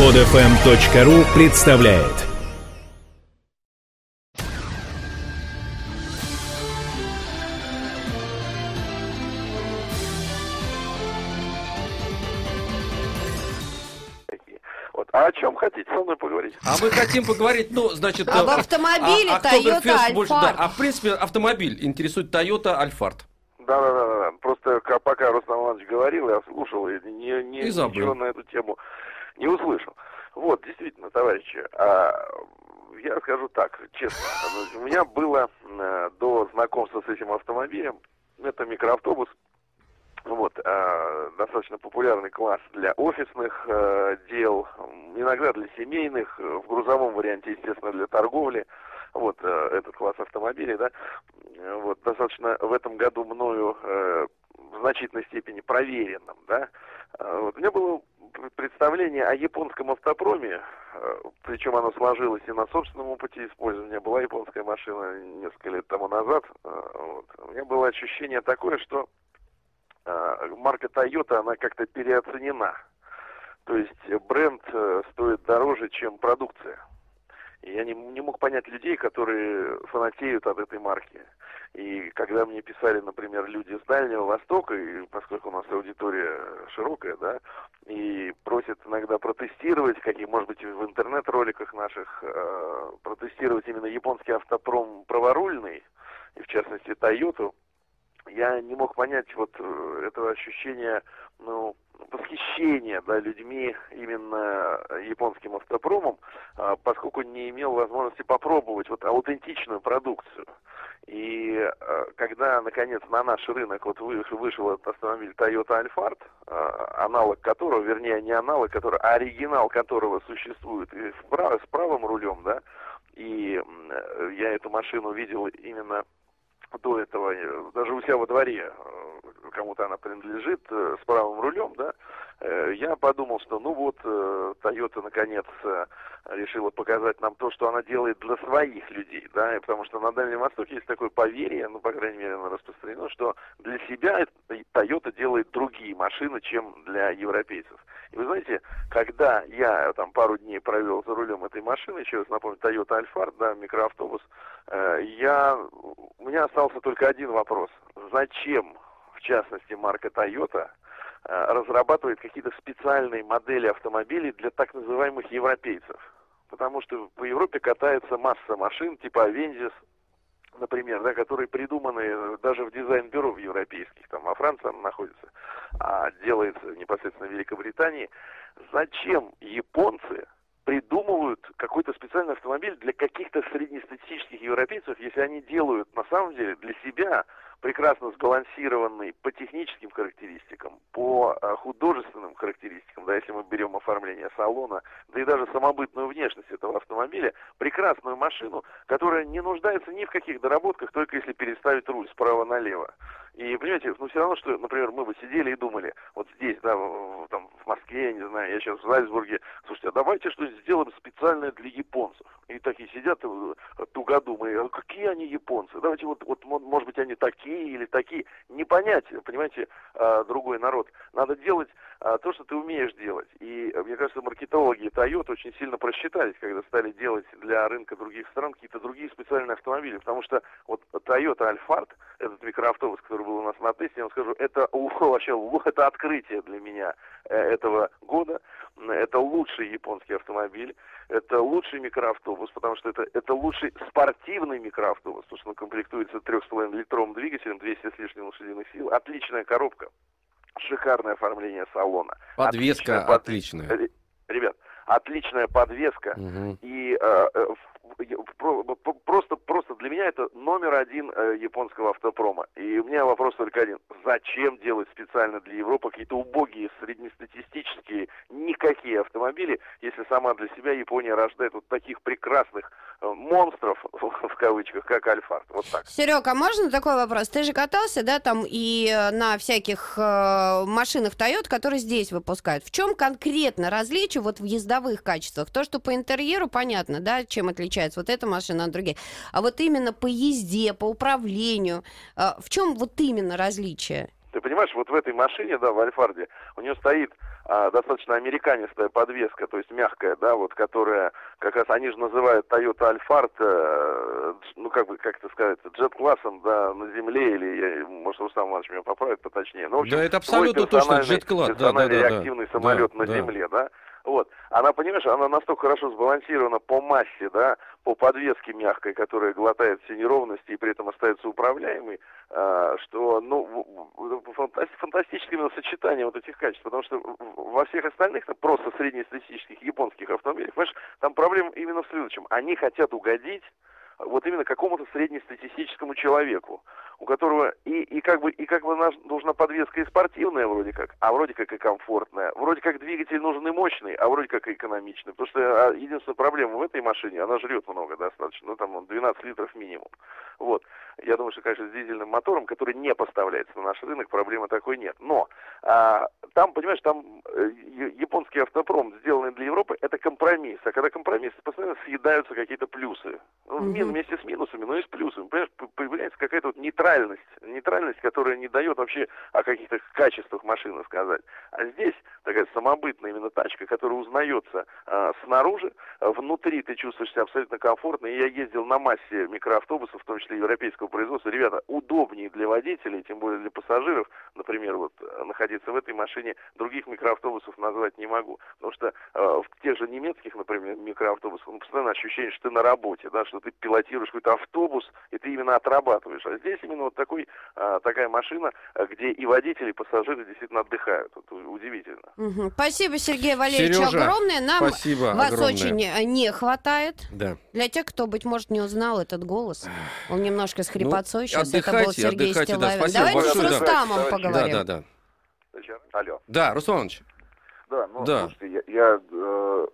Подфм.ру представляет Вот. А о чем хотите со мной поговорить? А мы хотим поговорить, ну, значит... Об э, автомобиле а- Октоберфест Toyota больше, Alphard. да. А в принципе автомобиль интересует Toyota Alphard. Да, да, да, да. Просто пока Руслан Иванович говорил, я слушал и не, не- И забыл. ничего на эту тему не услышал. Вот, действительно, товарищи, а, я скажу так, честно, у меня было э, до знакомства с этим автомобилем, это микроавтобус, вот, а, достаточно популярный класс для офисных э, дел, иногда для семейных, в грузовом варианте, естественно, для торговли. Вот э, этот класс автомобилей, да, вот достаточно в этом году мною э, в значительной степени проверенным, да. Э, вот, у меня было представление о японском автопроме, э, причем оно сложилось и на собственном опыте использования. Была японская машина несколько лет тому назад. э, вот. У меня было ощущение такое, что э, марка Toyota, она как-то переоценена. То есть бренд стоит дороже, чем продукция. И я не, не мог понять людей, которые фанатеют от этой марки. И когда мне писали, например, люди с Дальнего Востока, и поскольку у нас аудитория широкая, да, и просят иногда протестировать, какие, может быть, в интернет-роликах наших, э, протестировать именно японский автопром праворульный, и в частности Toyota, я не мог понять вот э, этого ощущения, ну, восхищения, да, людьми именно японским автопромом, а, поскольку не имел возможности попробовать вот аутентичную продукцию. И э, когда, наконец, на наш рынок вот вы- вышел этот автомобиль Toyota Alphard, э, аналог которого, вернее, не аналог которого, а оригинал которого существует и с, прав- с правым рулем, да, и э, я эту машину видел именно до этого, э, даже у себя во дворе, э, кому-то она принадлежит, э, с правым рулем, да, я подумал, что ну вот, э, Toyota наконец э, решила показать нам то, что она делает для своих людей, да, и потому что на Дальнем Востоке есть такое поверье, ну, по крайней мере, оно распространено, что для себя Toyota делает другие машины, чем для европейцев. И вы знаете, когда я там пару дней провел за рулем этой машины, еще раз напомню, Toyota Alphard, да, микроавтобус, э, я, у меня остался только один вопрос. Зачем, в частности, марка Toyota э, разрабатывает какие-то специальные модели автомобилей для так называемых европейцев? Потому что по Европе катается масса машин типа Avengis, например, да, которые придуманы э, даже в дизайн-бюро в европейских, там во Франции она находится, а делается непосредственно в Великобритании. Зачем японцы придумывают какой-то специальный автомобиль для каких-то среднестатистических европейцев, если они делают на самом деле для себя прекрасно сбалансированный по техническим характеристикам, по э, художественным характеристикам, да, если мы берем оформление салона, да и даже самобытную внешность этого автомобиля, прекрасную машину, которая не нуждается ни в каких доработках, только если переставить руль справа налево. И понимаете, ну все равно, что, например, мы бы сидели и думали, вот здесь, да, в- там в Москве, я не знаю, я сейчас в Зальцбурге, слушайте, а давайте что-нибудь сделаем специальное для японцев. И такие сидят э, тугодумы, а какие они японцы? Давайте вот, вот мо- может быть, они такие или такие. Не понять, понимаете, а, другой народ. Надо делать а, то, что ты умеешь делать. И мне кажется, маркетологи Toyota очень сильно просчитались, когда стали делать для рынка других стран какие-то другие специальные автомобили. Потому что вот Toyota Alphard, этот микроавтобус, который был у нас на тесте, я вам скажу, это вообще это открытие для меня э, этого года. Это лучший японский автомобиль, это лучший микроавтобус, потому что это, это лучший спортивный микроавтобус, потому что он комплектуется 3,5 литровым двигателем, 200 с лишним лошадиных сил, отличная коробка, шикарное оформление салона. Подвеска Отличная под- отличная. Ре- Ребят, отличная подвеска, Мгм. и э, просто, просто для меня это номер один э, японского автопрома. И у меня вопрос только один. Зачем делать специально для Европы какие-то убогие, среднестатистические, никакие автомобили, если сама для себя Япония рождает вот таких прекрасных э, монстров, в кавычках, как Альфард. Вот так. Серег, а можно такой вопрос? Ты же катался, да, там и э, на всяких э, машинах Toyota, которые здесь выпускают. В чем конкретно различие вот в ездовых качествах? То, что по интерьеру понятно, да, чем отличается вот эта машина от других. А вот именно по езде, по управлению, э, в чем вот именно различие? Ты понимаешь, вот в этой машине, да, в Альфарде, у нее стоит а, достаточно американистая подвеска, то есть мягкая, да, вот, которая, как раз они же называют Toyota Alphard, э, ну, как бы, как это сказать, джет-классом, да, на земле, или, я, может, Рустам Иванович меня поправит поточнее. Ну, в общем, Да, это абсолютно точно джет-класс, да, да, да, да. реактивный самолет Да, на да. земле, да. Вот. Она, понимаешь, она настолько хорошо сбалансирована по массе, да, по подвеске мягкой, которая глотает все неровности и при этом остается управляемой, а, что, ну, фантастическое сочетание вот этих качеств, потому что во всех остальных, просто среднестатистических японских автомобилях, понимаешь, там проблема именно в следующем. Они хотят угодить вот именно какому-то среднестатистическому человеку, у которого и, и как бы и как бы нужна подвеска и спортивная вроде как, а вроде как и комфортная, вроде как двигатель нужен и мощный, а вроде как и экономичный, потому что а, единственная проблема в этой машине, она жрет много достаточно, ну там он 12 литров минимум, вот. Я думаю, что, конечно, с дизельным мотором, который не поставляется на наш рынок, проблемы такой нет. Но а, там, понимаешь, там э, японский автопром, сделанный для Европы, это компромисс. А когда компромисс, постоянно съедаются какие-то плюсы. Ну, вместе с минусами, но и с плюсами. Понимаешь, появляется какая-то вот нейтральность. Нейтральность, которая не дает вообще о каких-то качествах машины сказать. А здесь такая самобытная именно тачка, которая узнается а, снаружи, а внутри ты чувствуешь себя абсолютно комфортно. И я ездил на массе микроавтобусов, в том числе европейского производства. Ребята, удобнее для водителей, тем более для пассажиров, например, вот э, находиться в этой машине, других микроавтобусов назвать не могу. Потому что э, в тех же немецких, например, микроавтобусах, ну, постоянно ощущение, что ты на работе, да, что ты пилотируешь какой-то автобус, и ты именно отрабатываешь. А здесь именно вот такой, а, такая машина, а, где и водители, и пассажиры действительно отдыхают. Это удивительно. Мгм. Спасибо, Сергей Валерьевич, Сережа, огромное. Нам Спасибо вас огромное. очень э, не хватает. Да. Для тех, кто, быть может, не узнал этот голос. Он немножко с Ну, сейчас. Это был отдыхайте, Сергей отдыхайте, да, спасибо Давайте большое, с да. Рустамом Да, Да, поговорим. да, да. Алло. Да, Руслан Иванович. Да, ну, Да. слушайте, я, я, э,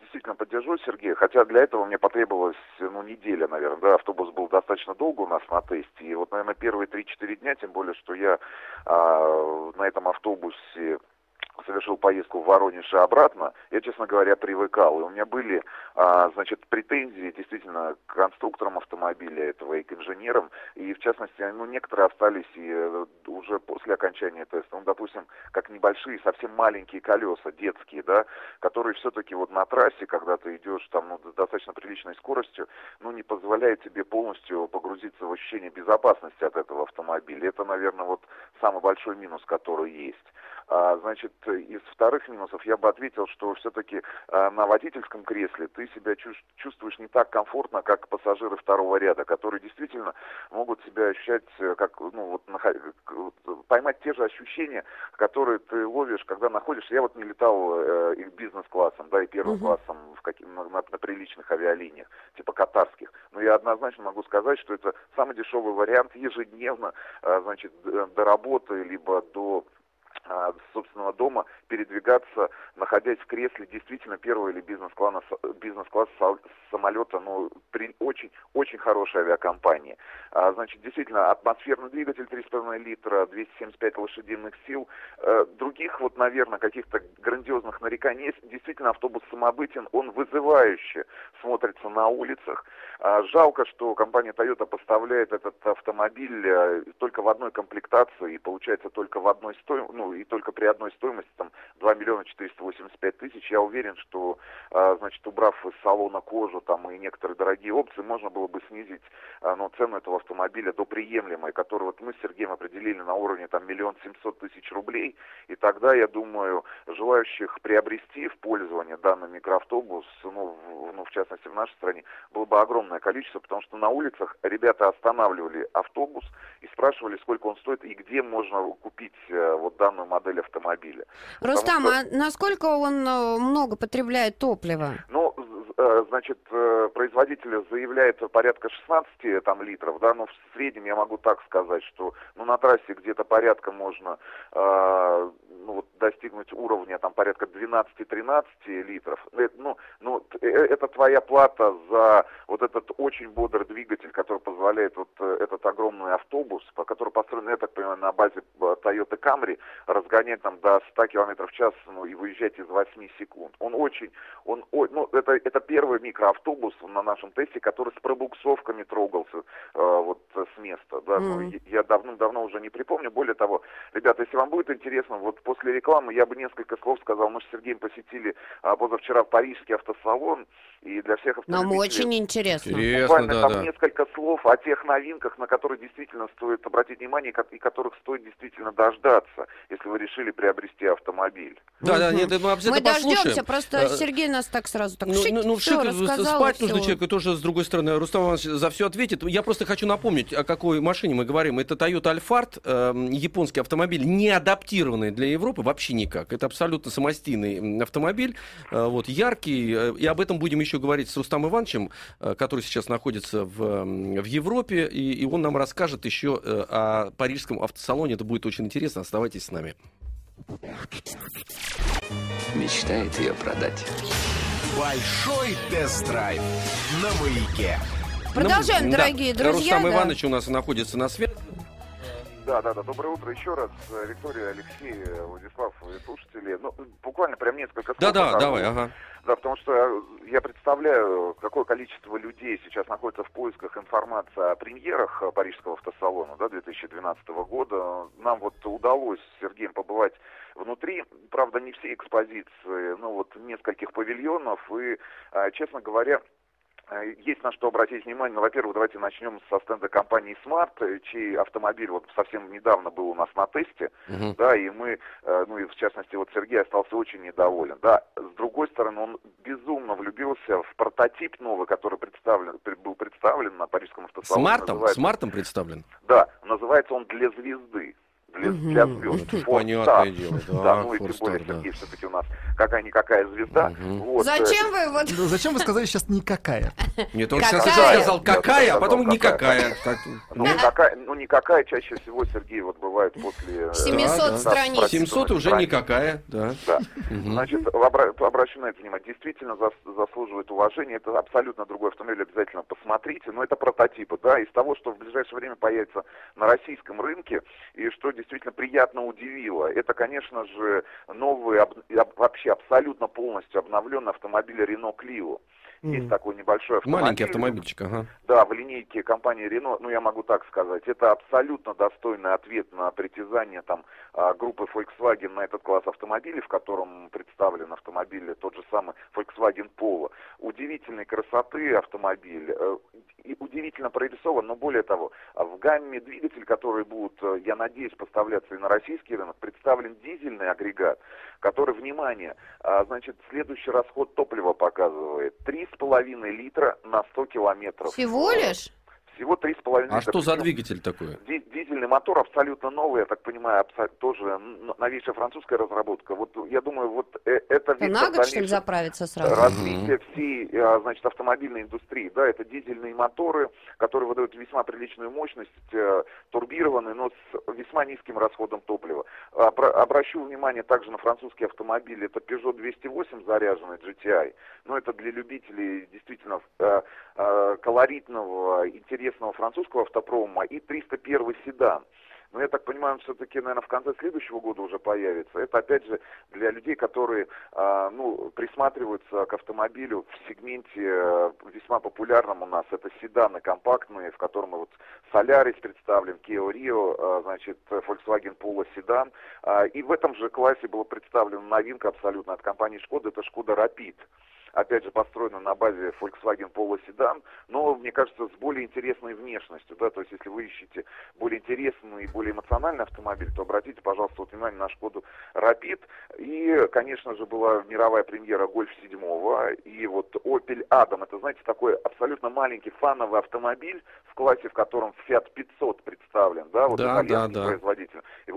действительно поддержу Сергея, хотя для этого мне потребовалось, ну, неделя, наверное, да, автобус был достаточно долго у нас на тесте, и вот, наверное, первые 3-4 дня, тем более, что я а, на этом автобусе совершил поездку в Воронеж и обратно, я, честно говоря, привыкал. И у меня были, а, значит, претензии действительно к конструкторам автомобиля этого и к инженерам. И, в частности, ну, некоторые остались и э, уже после окончания теста. Ну, допустим, как небольшие, совсем маленькие колеса, детские, да, которые все-таки вот на трассе, когда ты идешь там ну, достаточно приличной скоростью, ну, не позволяет тебе полностью погрузиться в ощущение безопасности от этого автомобиля. Это, наверное, вот самый большой минус, который есть. А, значит, из вторых минусов я бы ответил, что все-таки на водительском кресле ты себя чувс- чувствуешь не так комфортно, как пассажиры второго ряда, которые действительно могут себя ощущать, э, как, ну, вот, поймать те же ощущения, которые ты ловишь, когда находишься. Я вот не летал э, и бизнес-классом, да, и первым Мгм. классом в каких, на, на- на приличных авиалиниях, типа катарских. Но я однозначно могу сказать, что это самый дешевый вариант ежедневно, э, значит, до работы, либо до а, собственного дома передвигаться, находясь в кресле действительно первого или бизнес-класса, бизнес-класс са- самолета, ну, при очень, очень хорошей авиакомпании. А, значит, действительно, атмосферный двигатель 3,5 литра, 275 лошадиных сил. Э, других, вот, наверное, каких-то грандиозных нареканий есть. Действительно, автобус самобытен, он вызывающе смотрится на улицах. А, жалко, что компания Toyota поставляет этот автомобиль э, только в одной комплектации и получается только в одной стоимости, ну и только при одной стоимости там 2 миллиона 485 тысяч. Я уверен, что, а, значит, убрав из салона кожу там и некоторые дорогие опции, можно было бы снизить ну, цену этого автомобиля до приемлемой, которую вот мы с Сергеем определили на уровне там миллион семьсот тысяч рублей. И тогда, я думаю, желающих приобрести в пользование данный микроавтобус, ну, в, ну, в частности в нашей стране, было бы огромное количество, потому что на улицах ребята останавливали автобус и спрашивали, сколько он стоит и где можно купить э, вот данную модель автомобиля. Рустам, что- а насколько он э, много потребляет топлива? Ну, э, значит, э, производитель заявляет порядка 16 там, литров, да, но в среднем я могу так сказать, что ну, на трассе где-то порядка можно э, ну, вот, достигнуть уровня там порядка 12-13 литров. Э, Ну, ну, т- э, это твоя плата за вот этот очень бодрый двигатель, который позволяет вот э, этот огромный автобус, по- который построен, я так понимаю, на базе э, Toyota Camry, разгонять там до 100 км в час ну, и выезжать из 8 секунд. Он очень, он, ну, это, это первый микроавтобус на нашем тесте, который с пробуксовками трогался э, вот с места. Да, mm. ну, я давным-давно уже не припомню. Более того, ребята, если вам будет интересно, вот после рекламы я бы несколько слов сказал. Мы с Сергеем посетили а, позавчера парижский автосалон, и для всех автомобилей... Нам очень интересно. Интересно, Буквально да, там да. несколько слов о тех новинках, на которые действительно стоит обратить внимание, и которых стоит действительно дождаться, если вы решили приобрести автомобиль. Да, да, нет, мы обязательно Мы послушаем. дождемся, просто Э, Сергей нас так сразу так Ну, шик, ну, ну, шик, рассказал, спать нужно человеку тоже, с другой стороны. Рустам Иванович за все ответит. Я просто хочу напомнить, о какой машине мы говорим. Это Toyota Alphard, э, японский автомобиль, не адаптированный для Европы вообще никак. Это абсолютно самостийный автомобиль, э, вот, яркий. э, И об этом будем еще говорить с Рустамом Ивановичем, э, который сейчас находится в, в Европе. И, и он нам расскажет еще о парижском автосалоне. Это будет очень интересно. Оставайтесь с нами. Мечтает ее продать. Большой тест-драйв на маяке. Продолжаем, Да. дорогие друзья. Рустам да. Иванович у нас находится на связи. Да, да, да. Доброе утро еще раз, э, Виктория, Алексей, э, Владислав и слушатели. Ну, буквально прям несколько слов. Да-да, покажу. давай, ага. Да, потому что э, я представляю, какое количество людей сейчас находится в поисках информации о премьерах э, Парижского автосалона да, 2012 года. Нам вот удалось с Сергеем побывать внутри, правда, не все экспозиции, ну вот нескольких павильонов. И, э, честно говоря, э, есть на что обратить внимание. Ну, во-первых, давайте начнем со стенда компании Smart, э, чей автомобиль вот совсем недавно был у нас на тесте, Мгм. да, и мы, э, ну и в частности вот Сергей остался очень недоволен, да. С другой стороны, он безумно влюбился в прототип новый, который представлен, был представлен на парижском автосалоне. Смартом? Называется- Смартом представлен? Да, называется он для звезды. Для, звезд. Ну, понятное дело, да, Да, ну и тем более да. Сергей все-таки у нас какая-никакая звезда. Мгм. Вот, э, Зачем вы вот... Ну, Зачем вы сказали сейчас никакая? Нет, он Какая? сейчас сказал какая, а потом никакая. Ну, никакая, ну, никакая чаще всего, Сергей, вот бывает после... э, 700 да. страниц. 700 уже никакая, да. Да. Значит, обра- обращу на это внимание. Действительно зас- заслуживает уважения. Это абсолютно другой автомобиль, обязательно посмотрите. Но это прототипы, да, из того, что в ближайшее время появится на российском рынке, и что действительно приятно удивило. Это, конечно же, новый, об- об- вообще абсолютно полностью обновленный автомобиль Renault Clio. Есть такой небольшой автомобиль. Маленький автомобильчик, ага. Да, в линейке компании Renault, ну я могу так сказать, это абсолютно достойный ответ на притязание там а, группы Volkswagen на этот класс автомобилей, в котором представлен автомобиль тот же самый Volkswagen Polo. Удивительной красоты автомобиль, э, и удивительно прорисован, но более того, а в гамме двигатель, который будут, э, я надеюсь, поставляться и на российский рынок, представлен дизельный агрегат, который, внимание, а, значит, следующий расход топлива показывает 3,5 литра на 100 километров. Всего лишь? Всего 3,5 литра. А что за двигатель такой? ди- Дизельный мотор абсолютно новый, я так понимаю, тоже новейшая французская разработка. Вот я думаю, вот э, это на год, что ли, заправиться сразу? развития всей, а, значит, автомобильной индустрии. Да, это дизельные моторы, которые выдают весьма приличную мощность, э, турбированные, но с весьма низким расходом топлива. Обра- Обращу внимание также на французские автомобили. Это Peugeot 208 заряженный GTI. Но это для любителей действительно э, колоритного, интересного французского автопрома и 301 седан. Но я так понимаю, он все-таки, наверное, в конце следующего года уже появится. Это, опять же, для людей, которые, а, ну, присматриваются к автомобилю в сегменте э, весьма популярном у нас. Это седаны компактные, в котором вот Solaris представлен, Kia Rio, а, значит, Volkswagen Polo седан. А, И в этом же классе была представлена новинка абсолютно от компании Skoda, это Skoda Rapid опять же, построена на базе Volkswagen Polo седан, но, мне кажется, с более интересной внешностью, да, то есть, если вы ищете более интересный и более эмоциональный автомобиль, то обратите, пожалуйста, вот внимание на Шкоду Rapid, и, конечно же, была мировая премьера Golf 7, и вот Opel Adam, это, знаете, такой абсолютно маленький фановый автомобиль в классе, в котором Fiat 500 представлен, да, вот Да, да, да. производитель.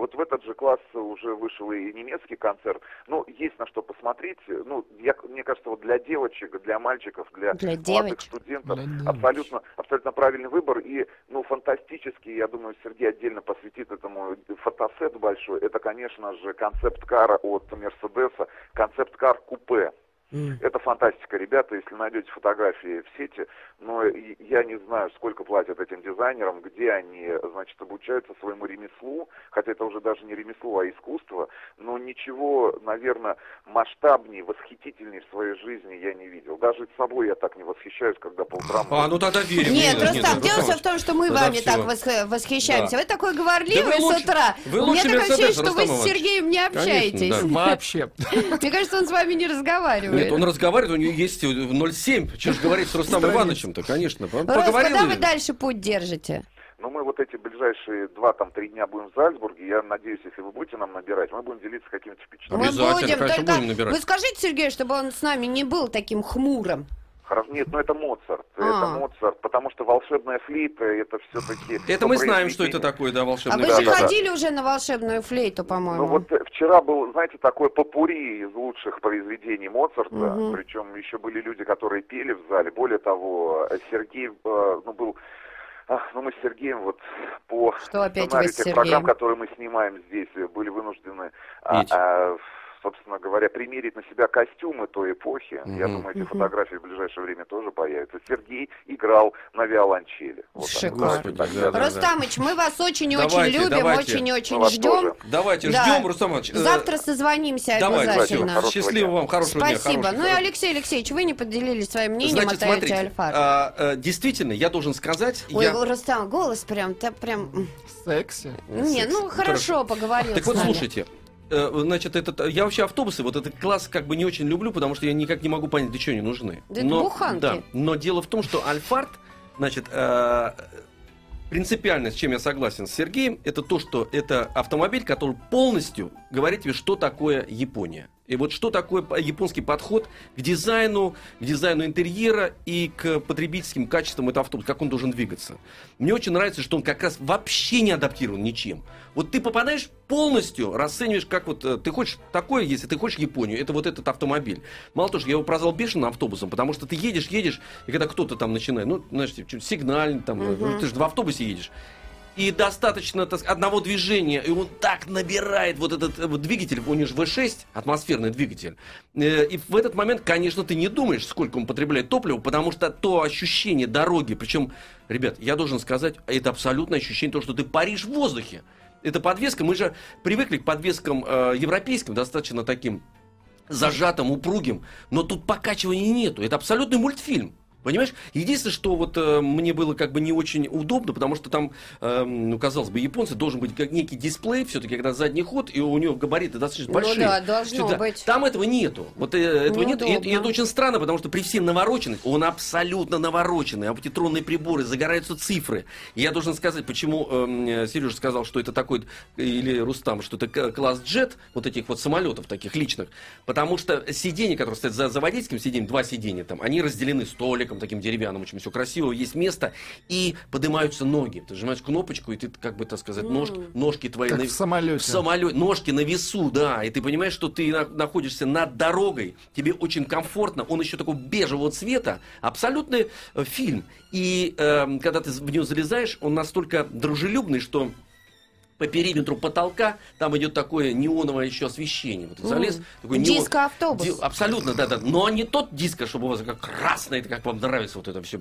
Вот в этот же класс уже вышел и немецкий концерн. Ну, есть на что посмотреть. Ну, я, мне кажется, вот для девочек, для мальчиков, для, Для молодых девочек. студентов Для абсолютно, абсолютно правильный выбор. И, ну, фантастический, я думаю, Сергей отдельно посвятит этому фотосет большой. Это, конечно же, концепт-кар от Мерседеса, концепт-кар купе. Это фантастика, ребята, если найдете фотографии в сети, но я не знаю, сколько платят этим дизайнерам, где они, значит, обучаются своему ремеслу, хотя это уже даже не ремесло, а искусство, но ничего, наверное, масштабнее, восхитительнее в своей жизни я не видел. Даже собой я так не восхищаюсь, когда по утрам... А, ну тогда верим. Нет, Нет, Рустам, нет, дело все в том, что мы вами так восх- восхищаемся. Вы такой говорливый с утра. У меня такое ощущение, что вы с. Сергеем не общаетесь. Вообще. Мне кажется, он с вами не разговаривает. Нет, он разговаривает, у него есть 0,7. Что ж говорить с Рустамом Страниц. Ивановичем-то, конечно. И- вы дальше путь держите? Но мы вот эти ближайшие два, там, три дня будем в Зальцбурге. Я надеюсь, если вы будете нам набирать, мы будем делиться какими-то впечатлениями. Мы будем, конечно, только будем набирать. вы скажите Сергею, чтобы он с нами не был таким хмурым. Хорошо, нет, но это Моцарт. А. Это Моцарт, потому что волшебная флейта это все-таки. Это мы знаем, что это такое, да, А волшебный вы Да, же ходили уже на волшебную флейту, по-моему. Ну вот э, вчера был, знаете, такой попури из лучших произведений Моцарта, причем еще были люди, которые пели в зале. Более того, э, Сергей, э, ну был, ах, ну мы с Сергеем вот по Что опять вы сценарию тех программ, которые мы снимаем здесь, были вынуждены, а, а, собственно говоря, примерить на себя костюмы той эпохи. Я Мгм. думаю, эти Мгм. фотографии в ближайшее время тоже появятся. Сергей играл на виолончели. Вот так. Шикарно. Господи, Так, да, да. Рустамыч, мы вас очень-очень Давайте, любим, давайте. очень-очень ждем. тоже. Давайте, Да. ждем, Рустам Иванович. Э, Завтра созвонимся Давайте, обязательно. Хорошего Счастливо дня. вам, хорошего дня. Спасибо. Ну и Алексей Алексеевич, вы не поделились своим мнением Значит, о смотрите, Alphard. а, э, действительно, я должен сказать, Ой, я... Рустам, голос прям, ты прям... Секси. Не, ну хорошо, поговорил Так вот, слушайте, значит, этот, я вообще автобусы, вот этот класс как бы не очень люблю, потому что я никак не могу понять, для чего они нужны. Да это буханки. да, но дело в том, что Альфард, значит, э, принципиально, с чем я согласен с Сергеем, это то, что это автомобиль, который полностью говорит тебе, что такое Япония. И вот что такое по- японский подход к дизайну, к дизайну интерьера и к потребительским качествам этого автобуса, как он должен двигаться. Мне очень нравится, что он как раз вообще не адаптирован ничем. Вот ты попадаешь полностью, расцениваешь, как вот э, ты хочешь такое, если ты хочешь Японию, это вот этот автомобиль. Мало того, что я его прозвал бешеным автобусом, потому что ты едешь, едешь, и когда кто-то там начинает, ну, знаешь, типа, сигнальный, там, Мгм. ты же в автобусе едешь. И достаточно так одного движения, и он так набирает вот этот э, двигатель, у него же V6, атмосферный двигатель. Э, И в этот момент, конечно, ты не думаешь, сколько он потребляет топлива, потому что то ощущение дороги, причем, ребят, я должен сказать, это абсолютное ощущение того, что ты паришь в воздухе. Это подвеска, мы же привыкли к подвескам э, европейским, достаточно таким зажатым, упругим, но тут покачивания нету. Это абсолютный мультфильм. Понимаешь? Единственное, что вот э, мне было как бы не очень удобно, потому что там, э, ну, казалось бы, японцы должен быть как некий дисплей, все-таки, когда задний ход, и у него габариты достаточно Ну большие. да, должно Всё, да. быть. Там этого нету. Вот э, этого нет. И, и это очень странно, потому что при всей навороченности, он абсолютно навороченный, аптитронные приборы, загораются цифры. И я должен сказать, почему э, Сережа сказал, что это такой, или Рустам, что это класс джет, вот этих вот самолетов таких личных. Потому что сиденья, которые стоят за, за водительским сиденьем, два сиденья там, они разделены столиком таким деревянным, очень все красиво, есть место, и поднимаются ноги. Ты нажимаешь кнопочку, и ты, как бы так сказать, нож- ножки твои Как на- в самолете. в самолете, ножки на весу, да, и ты понимаешь, что ты на- находишься над дорогой, тебе очень комфортно, он еще такого бежевого цвета, абсолютный э, фильм. И эм, когда ты в него залезаешь, он настолько дружелюбный, что по периметру потолка там идет такое неоновое еще освещение. Вот залез, М, такой неон- диско-автобус. Ди- Абсолютно, да, да. Но не тот диско, чтобы у вас как красное, это как вам нравится вот это все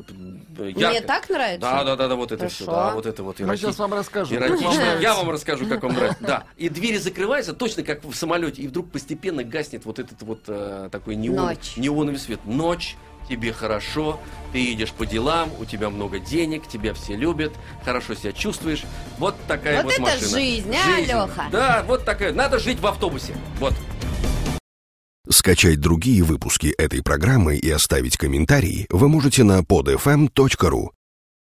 Мне так нравится? Да, да, да, да, вот это все, Хорошо. да, вот это вот. Мы эротич- сейчас вам расскажем. как Эротично. Я вам расскажу, как вам нравится. Да. И двери закрываются точно как в самолете, и вдруг постепенно гаснет вот этот вот э, такой неон, Ночь. неоновый свет. Ночь. Тебе хорошо, ты едешь по делам, у тебя много денег, тебя все любят, хорошо себя чувствуешь. Вот такая Вот вот это машина. жизнь, а, Лёха? Да, вот такая. Надо жить в автобусе. Вот. Скачать другие выпуски этой программы и оставить комментарии вы можете на podfm.ru.